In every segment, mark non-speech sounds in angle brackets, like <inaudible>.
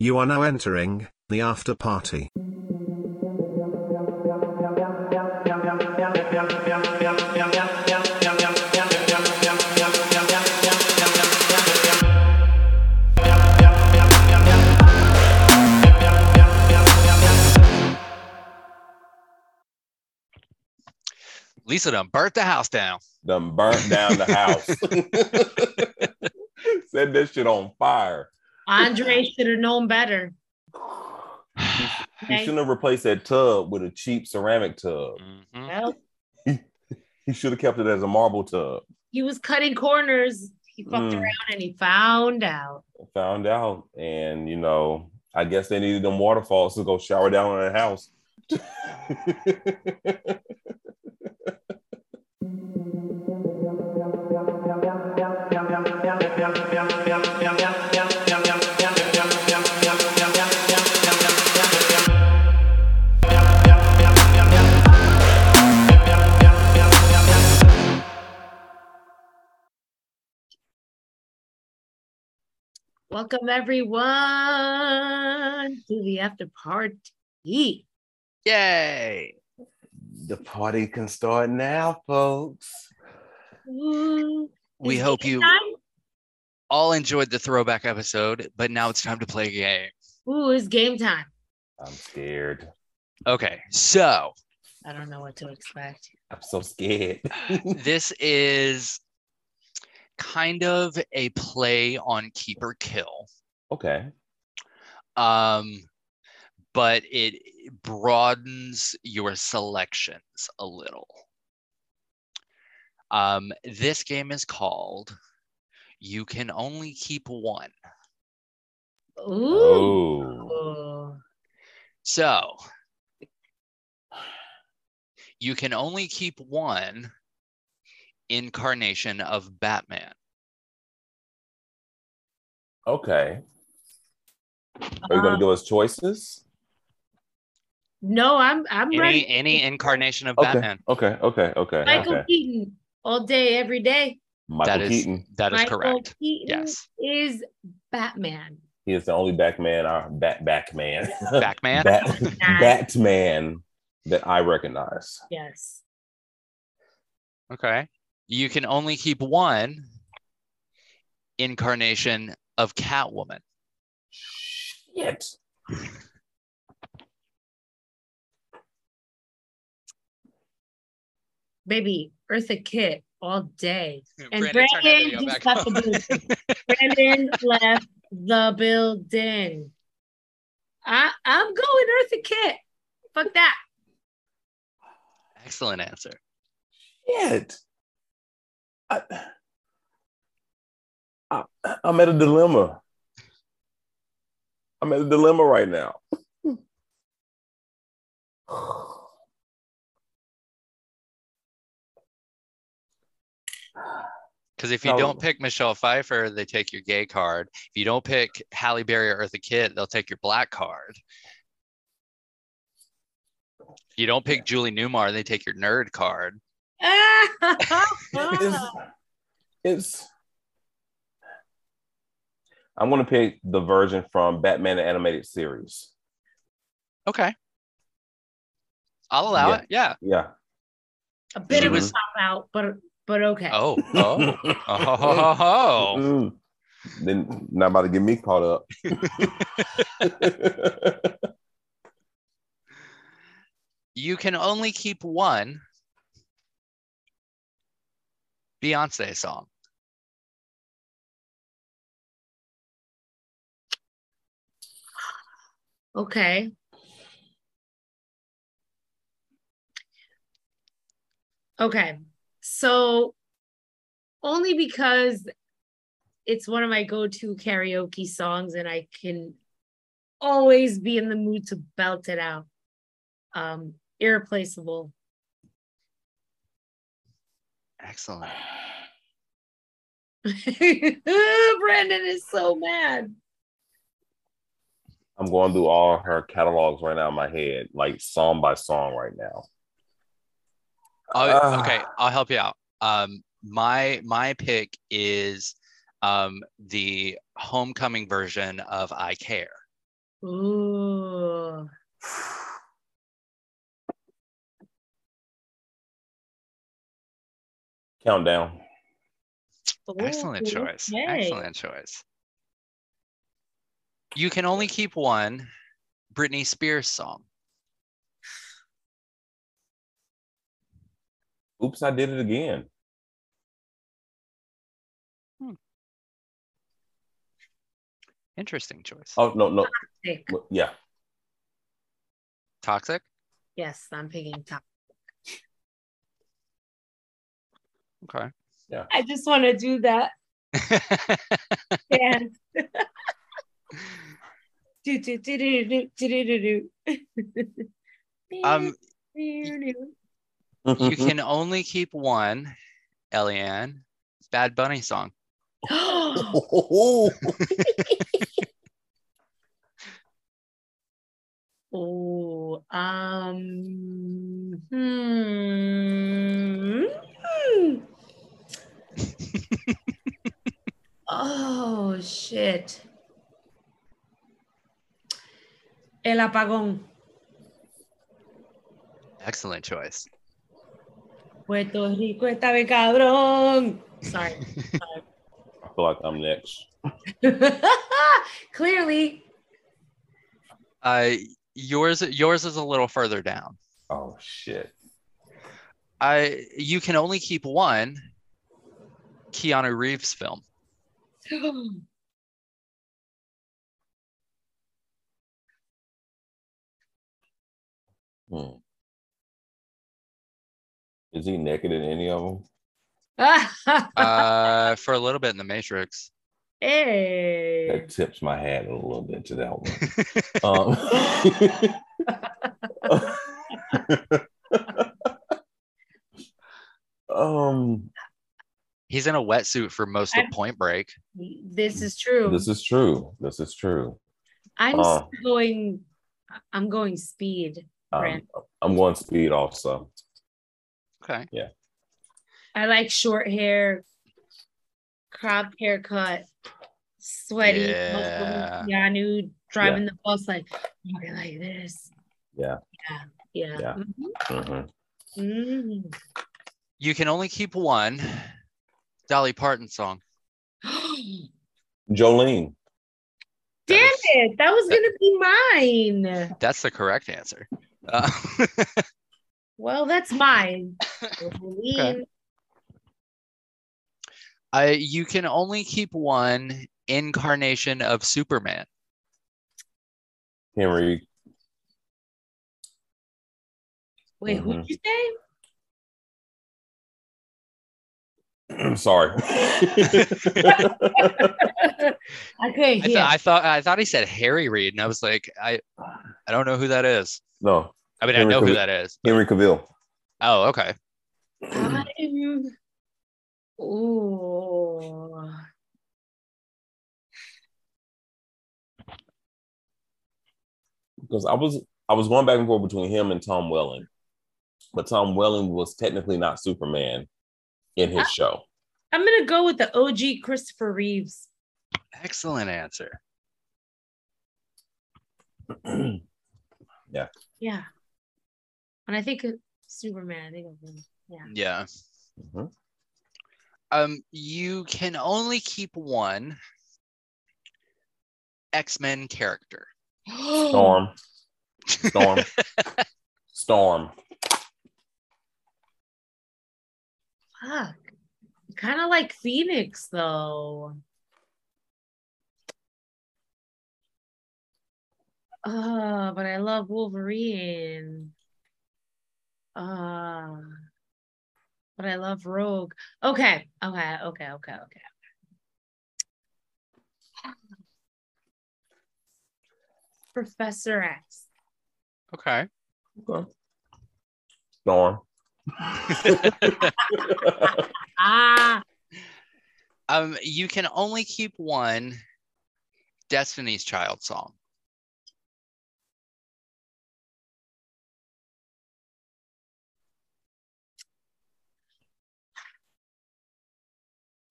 You are now entering the after party. Lisa done burnt the house down. Done burnt down the house. <laughs> <laughs> Set this shit on fire. Andre should have known better. He Okay. shouldn't have replaced that tub with a cheap ceramic tub. Mhm. Well, He should have kept it as a marble tub. he was cutting corners. He fucked Mm. around and he found out. Found out, and you know, I guess they needed them waterfalls to go shower down on the house. <laughs> Welcome everyone to the after party. Yay! the party can start now, folks. Ooh, We hope you time? all enjoyed the throwback episode, but now it's time to play a game. Ooh, it's game time. I'm scared. Okay, so I don't know what to expect. I'm so scared. <laughs> this is kind of a play on keep or kill. okay. um, but it broadens your selections a little. Um, this game is called You Can Only Keep One. Ooh. Oh. So you can only keep one incarnation of Batman. Okay. Are you gonna um, give us choices? No, I'm I'm Any ready. any incarnation of Okay. Batman. Okay. Okay. Okay. Michael okay. Keaton all day, every day. Michael That is Keaton. that is Michael correct. Keaton Yes. is Batman. He is the only Batman, our bat Batman. <laughs> Batman. Bat, Batman that I recognize. Yes. Okay. You can only keep one incarnation of Catwoman. Shit. Baby, Eartha Kitt all day. And Brandon, Brandon just left the building. Brandon left the building. I I'm going Eartha Kitt. Fuck that. Excellent answer. Shit. I, I, I'm at a dilemma. I'm at a dilemma right now. Because if you So- don't pick Michelle Pfeiffer, they take your gay card. If you don't pick Halle Berry or Eartha Kitt, they'll take your black card. If you don't pick Julie Newmar, they take your nerd card. <laughs> it's, it's I'm gonna pick the version from Batman the animated series. Okay. I'll allow Yeah. it. Yeah. Yeah. a bit She of a was- cop out, but but okay. Oh. <laughs> Oh. oh. oh. Mm. Then not about to get me caught up. <laughs> You can only keep one Beyonce song. Okay. Okay. So only because it's one of my go-to karaoke songs and I can always be in the mood to belt it out. Um irreplaceable. Excellent. <laughs> Brandon is so mad. I'm going through all her catalogs right now in my head, like song by song right now. I'll- Ah. okay, I'll help you out. Um, my my pick is um, the homecoming version of I Care. Ooh. Countdown. Excellent choice. okay. Excellent choice. You can only keep one Britney Spears song. Oops, I did it again. Hmm. Interesting choice. Oh no, no, Sick. yeah. Toxic? Yes, I'm picking top. Okay. Yeah. I just want to do that. <laughs> Yeah. <laughs> do, do, do, do, do, do, do, do. um, you can only keep one, Eliann. Bad Bunny song. <gasps> oh, um, hmm. <laughs> oh, shit. El apagón. Excellent choice. Puerto Rico está bien cabrón. Sorry. <laughs> I feel like I'm next. <laughs> Clearly. Uh, yours yours is a little further down. Oh shit. I you can only keep one Keanu Reeves film. <gasps> <laughs> Hmm. Is he naked in any of them? Uh, <laughs> for a little bit in the Matrix. hey. That tips my hat a little bit to that one. <laughs> Um, <laughs> um, He's in a wetsuit for most of I'm- Point Break. This is true. this is true. This is true. I'm uh, going. I'm going speed. Um, I'm going to speed also. Okay. Yeah. I like short hair, crop haircut, sweaty. Yeah. Keanu driving the bus like walking like this. Yeah. Yeah. Yeah. Yeah. Mhm. Mhm. Mhm. You can only keep one Dolly Parton song. <gasps> Jolene. That Damn is- it! That was gonna be mine. That's the correct answer. Uh, Well, that's mine. <laughs> Jolene. I, you can only keep one incarnation of Superman. Henry. Wait, Mhm. who'd you say? <clears throat> Sorry. <laughs> <laughs> I couldn't I, hear. th- I thought I thought he said Harry Reid, and I was like, I I don't know who that is. no, I mean, Henry I know who Cavill. that is. Henry Cavill. Oh, okay. I'm. Ooh. because I was I was going back and forth between him and Tom Welling, but Tom Welling was technically not Superman in his ah. show. I'm gonna go with the OG Christopher Reeves. Excellent answer. <clears throat> Yeah. Yeah. When I think of Superman, I think of him. Yeah. Yeah. Mhm. Um, you can only keep one X-Men character. <gasps> Storm, Storm, <laughs> Storm. Fuck. Kind of like Phoenix though. Uh, but I love Wolverine. Uh, but I love Rogue. Okay, okay, okay, okay, okay. Professor X. Okay. Okay. Storm. <laughs> Ah, um, you can only keep one Destiny's Child song.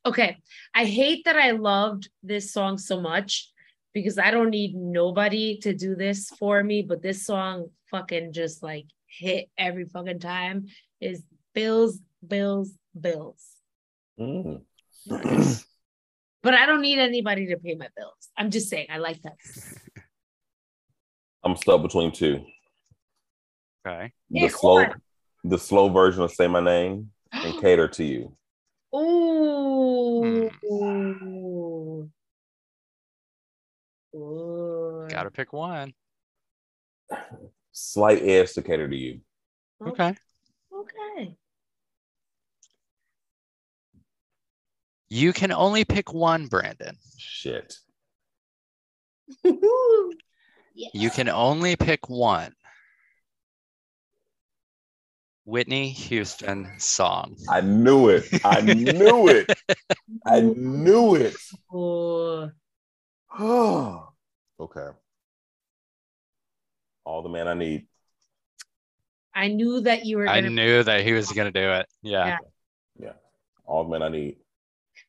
Okay. I hate that I loved this song so much because I don't need nobody to do this for me, but this song fucking just like hit every fucking time is bills, bills, bills. Mm. <clears throat> But I don't need anybody to pay my bills. I'm just saying, I like that. I'm stuck between two. Okay. The Pick slow, one. the slow version of "Say My Name" and <gasps> "Cater to You." Ooh. Hmm. Ooh. Gotta pick one. <sighs> Slight edge to "Cater to You." Okay. Okay. You can only pick one, Brandon. Shit. <laughs> You can only pick one. Whitney Houston song. I knew it. I knew it. <laughs> I knew it. Oh. <sighs> okay. All the man I need. I knew that you were I gonna knew that he was gonna do it. Yeah. Yeah. All the man I need.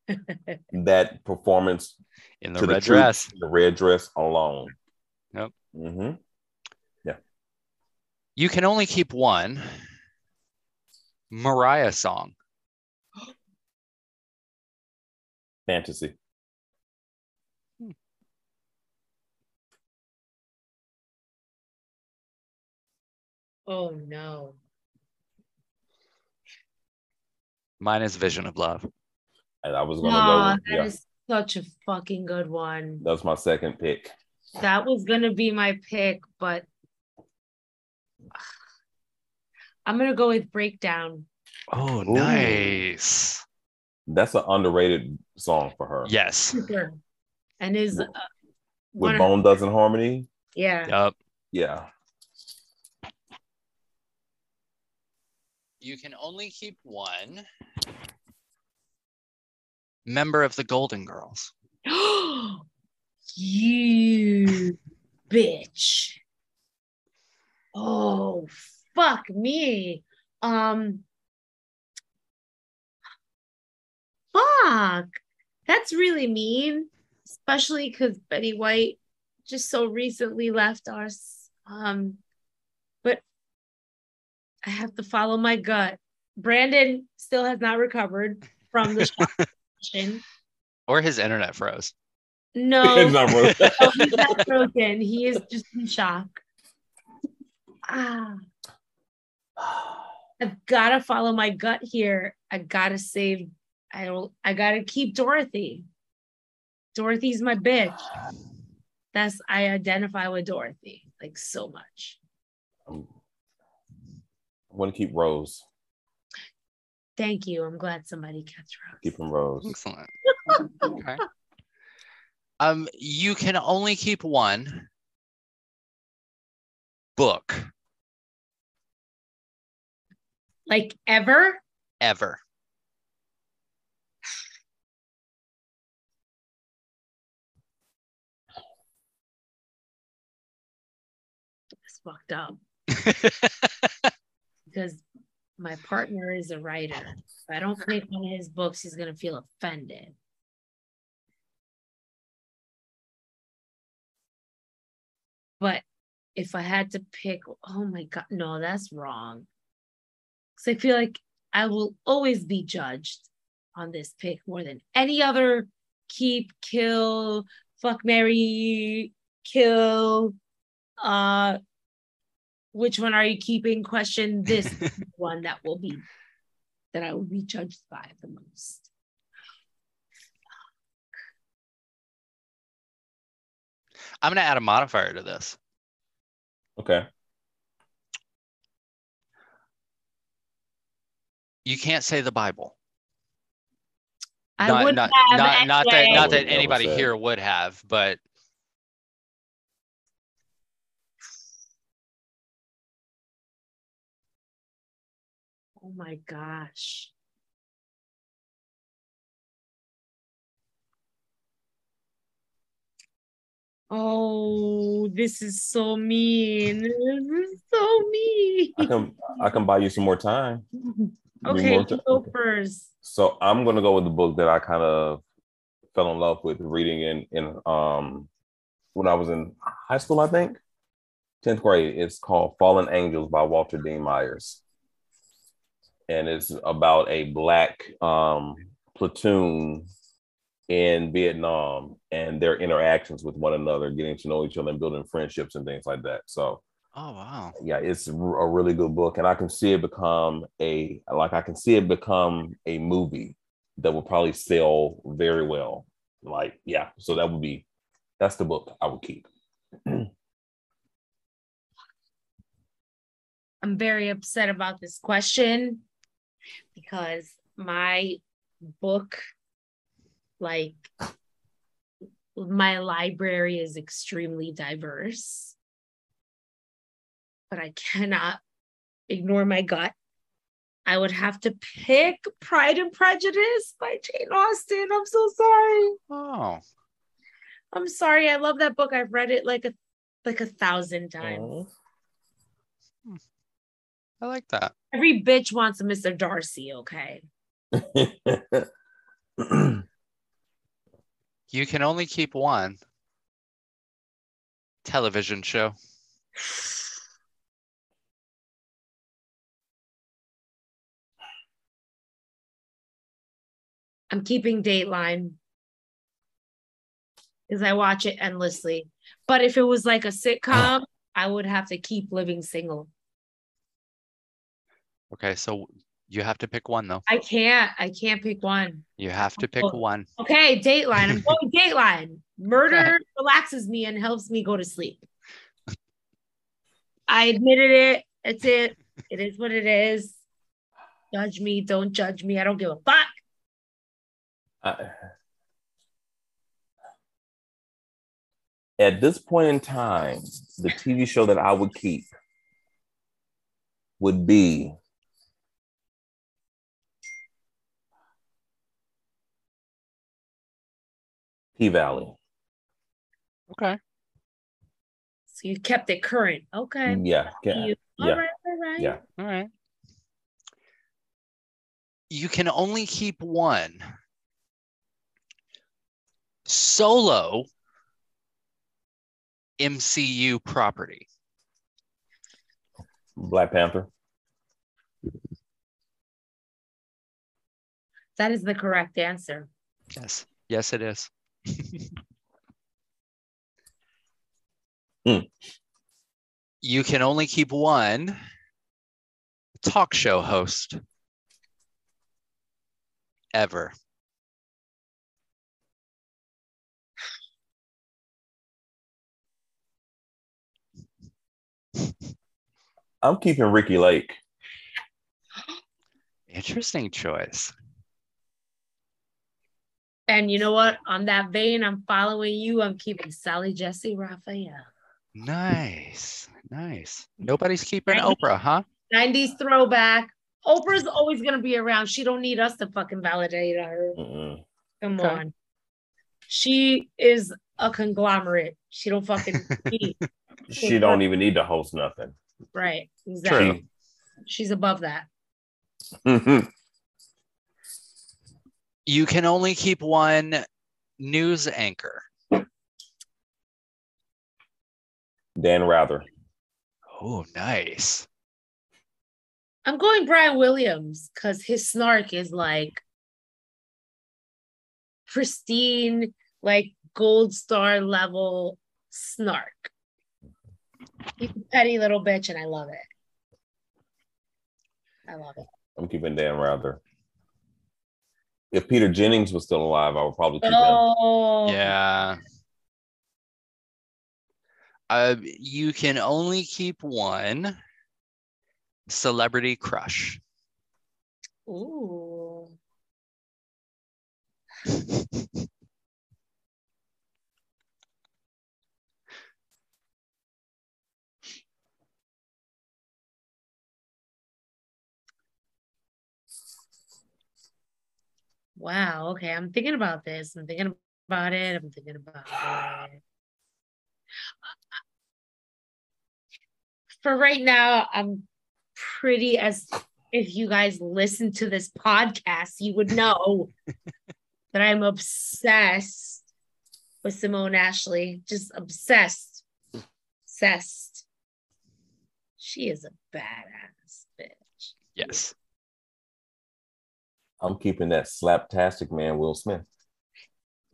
<laughs> that performance In the to red truth, dress. the red dress alone. Yep. hmm Yeah. You can only keep one. Mariah song. Fantasy. Hmm. Oh no. Mine is Vision of Love. And I was gonna Nah, go. that Yeah, is such a fucking good one. that was my second pick. That was gonna be my pick, but I'm gonna go with breakdown. Oh, Ooh. nice. That's an underrated song for her. Yes. Super. And is uh, With Bone Thugs-n-Harmony. yeah. Yep. Yeah. You can only keep one member of the Golden Girls. <gasps> you bitch. Oh fuck me. Um fuck. That's really mean, especially because Betty White just so recently left us. Um, but I have to follow my gut. Brandon still has not recovered from the shock. <laughs> Or his internet froze. No, <laughs> It's not really- <laughs> no, he's not broken. He is just in shock. Ah, <sighs> I've got to follow my gut here. I got to save. I don't. I got to keep Dorothy. Dorothy's my bitch. That's I identify with Dorothy like so much. I'm, I want to keep Rose. Thank you. I'm glad somebody catch Rose. Keep him Rose. Excellent. okay. Um, you can only keep one book Like ever. ever. It's fucked up <laughs> because my partner is a writer. If I don't pick one of his books, he's gonna feel offended. But if I had to pick, oh my god, no, that's wrong. Because I feel like I will always be judged on this pick more than any other keep, kill, fuck, Mary, kill. Uh, which one are you keeping? Question <laughs> this one that will be that I will be judged by the most. I'm gonna add a modifier to this. Okay. You can't say the Bible. I not, would not, have not, not that not that would- I would anybody say. here would have, but Oh my gosh. Oh, this is so mean. This is so mean. I can I can buy you some more time. <laughs> Okay, go first. So I'm gonna go with the book that I kind of fell in love with reading in in um when I was in high school, I think. 10th grade. It's called Fallen Angels by Walter Dean Myers. And it's about a black um, platoon in Vietnam and their interactions with one another, getting to know each other and building friendships and things like that. So, Oh wow. yeah, it's a really good book. And I can see it become a, like, I can see it become a movie that will probably sell very well. Like, yeah, so that would be, that's the book I would keep. <clears throat> I'm very upset about this question because my book, like my library is extremely diverse, but I <laughs> cannot ignore my gut. I would have to pick Pride and Prejudice by Jane Austen. I'm so sorry. Oh. I'm sorry. I love that book. I've read it like a like a thousand times. Oh. Hmm. I like that. Every bitch wants a Mr. Darcy, okay? <clears throat> You can only keep one television show. <sighs> <laughs> I'm keeping Dateline because I watch it endlessly. But if it was like a sitcom, I would have to keep living single. Okay, so you have to pick one though. I can't. I can't pick one. You have to pick Oh. one. Okay, Dateline. I'm going <laughs> Dateline. Murder relaxes me and helps me go to sleep. I admitted it. It's it. It is what it is. Judge me. Don't judge me. I don't give a fuck. I- at this point in time, the TV show that I would keep would be P Valley. Okay. So you kept it current. Okay. Yeah, yeah, You- All yeah, right, all right. yeah. All right. You can only keep one. Solo MCU property. Black Panther. That is the correct answer. Yes. Yes, it is. Hmm. You can only keep one talk show host ever. I'm keeping Ricki Lake. Interesting choice. And you know what? On that vein, I'm following you. I'm keeping Sally Jessy Raphael. Nice. Nice. Nobody's keeping Right. Oprah, huh? 90s throwback. Oprah's always gonna be around. She don't need us to fucking validate her. Mm-mm. Come Okay. on. She is a conglomerate. She don't fucking <laughs> need. She don't even need to host nothing. right. Exactly. True. She's above that. <laughs> You can only keep one news anchor. Dan Rather. Oh, nice. I'm going Brian Williams because his snark is like pristine, like gold star level snark. He's a petty little bitch, and I love it. I love it. I'm keeping Dan Rather. If Peter Jennings was still alive, I would probably keep him. Oh, Yeah. Uh, you can only keep one celebrity crush. Ooh. <laughs> Wow. Okay. I'm thinking about this. I'm thinking about it. I'm thinking about it. For right now, I'm pretty as if you guys listen to this podcast, you would know <laughs> that I'm obsessed with Simone Ashley. Just obsessed. Obsessed. She is a badass bitch. Yes. I'm keeping that slaptastic man, Will Smith.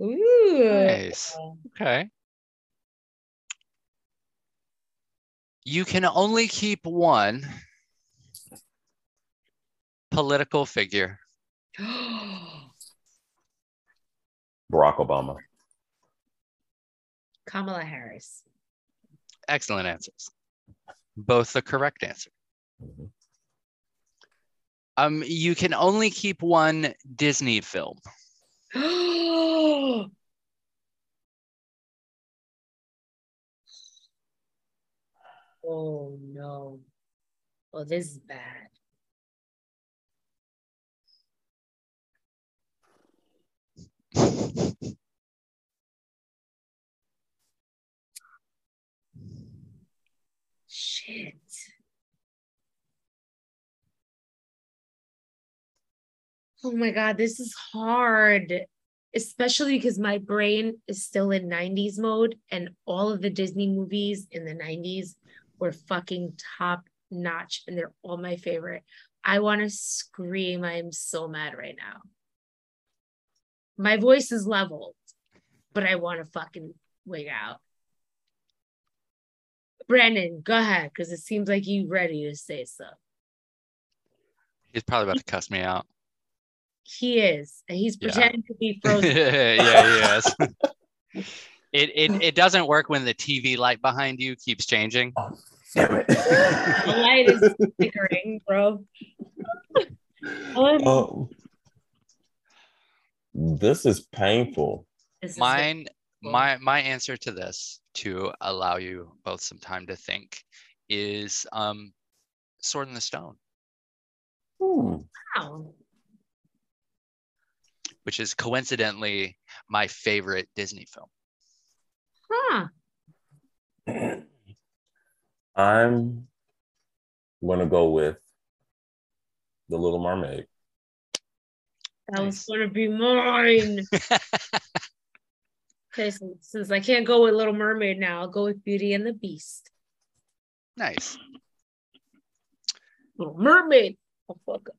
Ooh. Nice. Okay. You can only keep one political figure. <gasps> <gasps> <gasps> Barack Obama. Kamala Harris. Excellent answers. Both the correct answer. Mhm. Um, you can only keep one Disney film. <gasps> oh no. Oh, this is bad. Shit. Oh my God, this is hard, especially because my brain is still in 90s mode and all of the Disney movies in the 90s were fucking top notch and they're all my favorite. I want to scream. I am so mad right now. My voice is leveled, but I want to fucking wig out. Brandon, go ahead, because it seems like you ready to say so. He's probably about to cuss me out. He is, and he's Yeah. pretending to be <laughs> frozen. yeah, frozen. he is. <laughs> it, it it doesn't work when the TV light behind you keeps changing. Damn it. the light is flickering, bro. Um, <laughs> Um, this is painful. this is Mine cool. my my answer to this to allow you both some time to think is um Sword in the Stone, Hmm. wow. which is coincidentally my favorite Disney film. Huh. <clears throat> I'm gonna go with the Little Mermaid. That was gonna be mine. <laughs> Okay, so since I can't go with Little Mermaid now, I'll go with Beauty and the Beast. nice. Little Mermaid. Oh, fuck.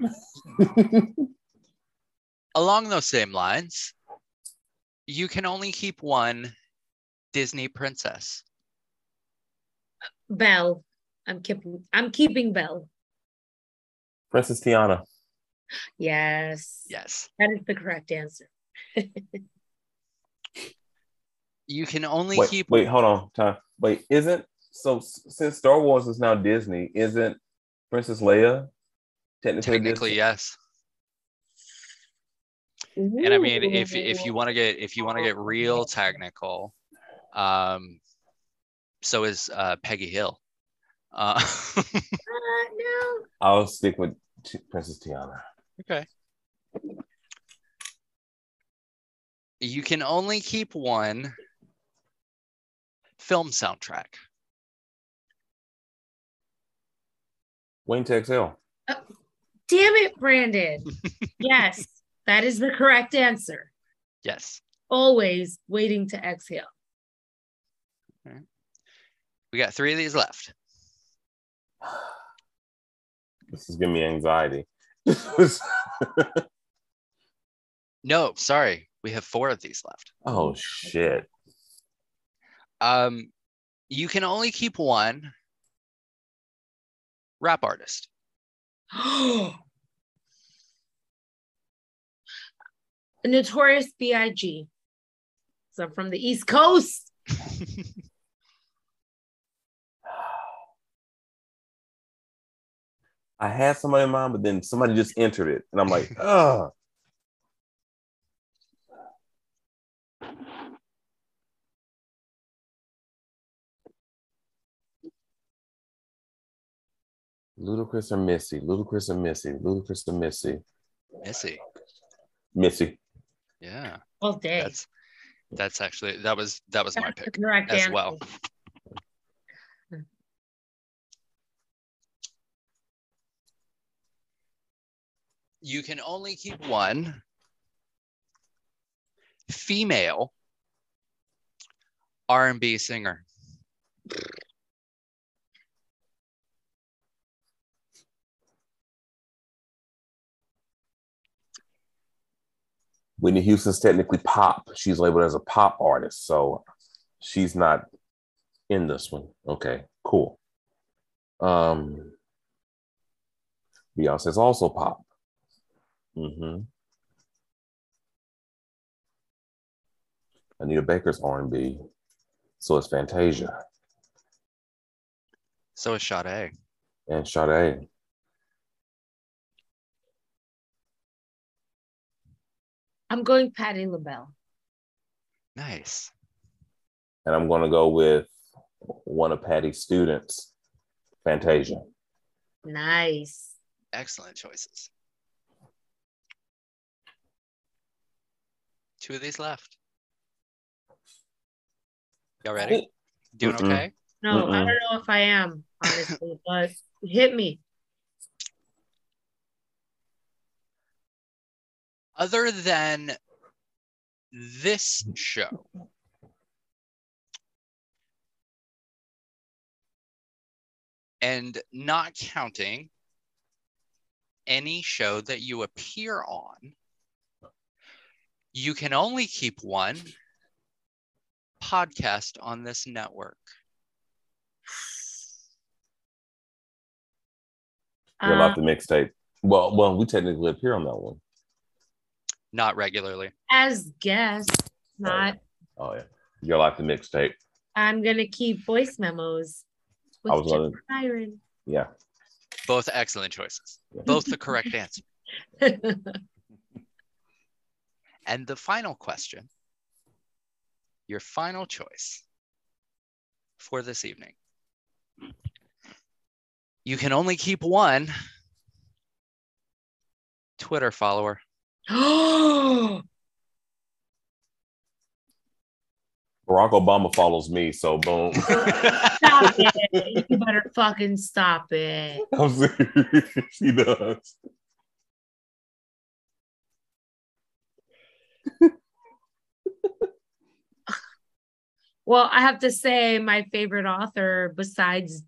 <laughs> Along those same lines, you can only keep one Disney princess. Belle. I'm keeping I'm keeping Belle. Princess Tiana. Yes. Yes. That is the correct answer. <laughs> You can only Wait, keep wait, hold on. Time. Wait, isn't so since Star Wars is now Disney, isn't Princess Leia technically, technically Disney? yes. And I mean, if if you want to get if you want to get real technical, um, so is uh, Peggy Hill. Uh, <laughs> Uh, no. I'll stick with T- Princess Tiana. Okay. You can only keep one film soundtrack. Waiting to Exhale. Oh, damn it, Brandon. <laughs> yes, that is the correct answer. Yes. Always waiting to exhale. We got three of these left. This is giving me anxiety. No, sorry. We have four of these left. oh shit. Um, you can only keep one rap artist. <gasps> Notorious B.I.G. So I'm from the East Coast. <laughs> I had somebody in mind, but then somebody just entered it, and I'm like, <laughs> oh. Ludacris or Missy? Ludacris or Missy? Ludacris or Missy? Missy. Missy. Yeah. Well, day. That's that's actually that was that was my pick correct as answer. well. You can only keep one female R&B singer. Whitney Houston's technically pop. She's labeled as a pop artist, so she's not in this one. Okay, cool. Um, Beyonce's also pop. Mm-hmm. Anita Baker's R&B, so it's Fantasia So is Sade. and Sade. I'm going Patti LaBelle. Nice. And I'm going to go with one of Patti's students, Fantasia. Nice. Excellent choices. Two of these left. Y'all ready? Doing Mm-mm. okay? No, I Mm-mm. don't know if I am, honestly, but hit me. Other than this show, and not counting any show that you appear on, you can only keep one podcast on this network. You're Uh, the mixtape. Well, well, we technically appear on that one. Not regularly. as guests, not. Oh yeah, you're like the mixtape. I'm gonna keep voice memos with I was gonna- Byron. Yeah. Both excellent choices. Yeah. Both the correct answer. <laughs> And the final question, your final choice for this evening. You can only keep one Twitter follower. oh, <gasps> Barack Obama follows me, so boom. <laughs> stop it! You better fucking stop it. I'm serious. <laughs> he does. <laughs> Well, I have to say, my favorite author besides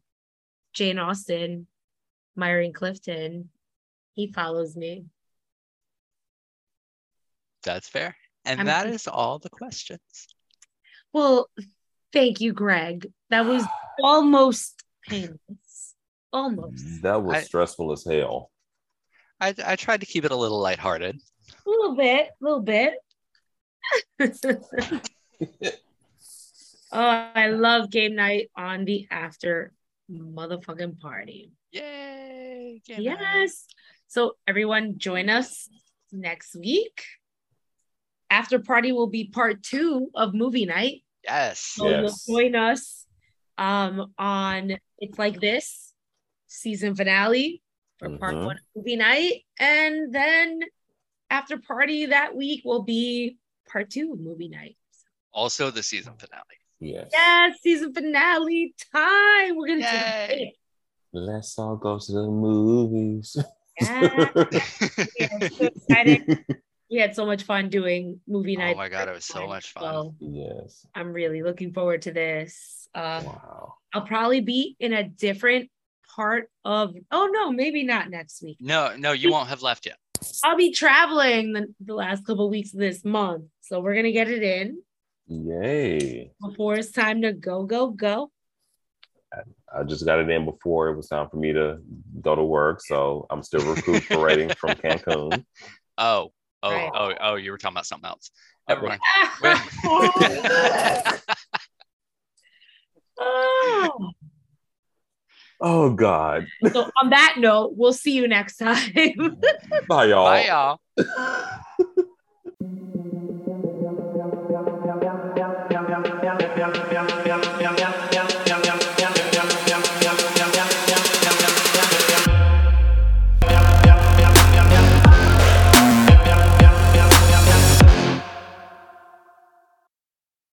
Jane Austen, Myron Clifton, he follows me. That's fair. And I'm- that is all the questions. Well, thank you, Greg. That was almost painless. Almost. That was I- stressful as hell. I, I tried to keep it a little lighthearted. A little bit, a little bit. <laughs> oh, I love game night on the after motherfucking party. Yay! game night. Yes. So everyone join us next week. After party will be part two of movie night. Yes. So Yes. you'll join us um on It's Like This season finale for part Mhm. one of movie night. And then after party that week will be part two of movie night. Also the season finale. Yes. Yes, season finale time. We're gonna Yay. Do it. Let's all go to the movies. Yeah. We are so excited. We had so much fun doing movie night. oh my god, it was so much fun. So yes. I'm really looking forward to this. Uh, Wow. I'll probably be in a different part of. Oh no, maybe not next week. No, no, you won't have left yet. I'll be traveling the, the last couple weeks of this month, so we're gonna get it in Yay. before it's time to go, go, go. I just got it in before it was time for me to go to work. So I'm still recuperating from <laughs> Cancun. Oh, oh, Right. oh, oh, you were talking about something else. Never mind. Oh. <laughs> Oh God. so on that note, we'll see you next time. Bye y'all. Bye, y'all. <laughs>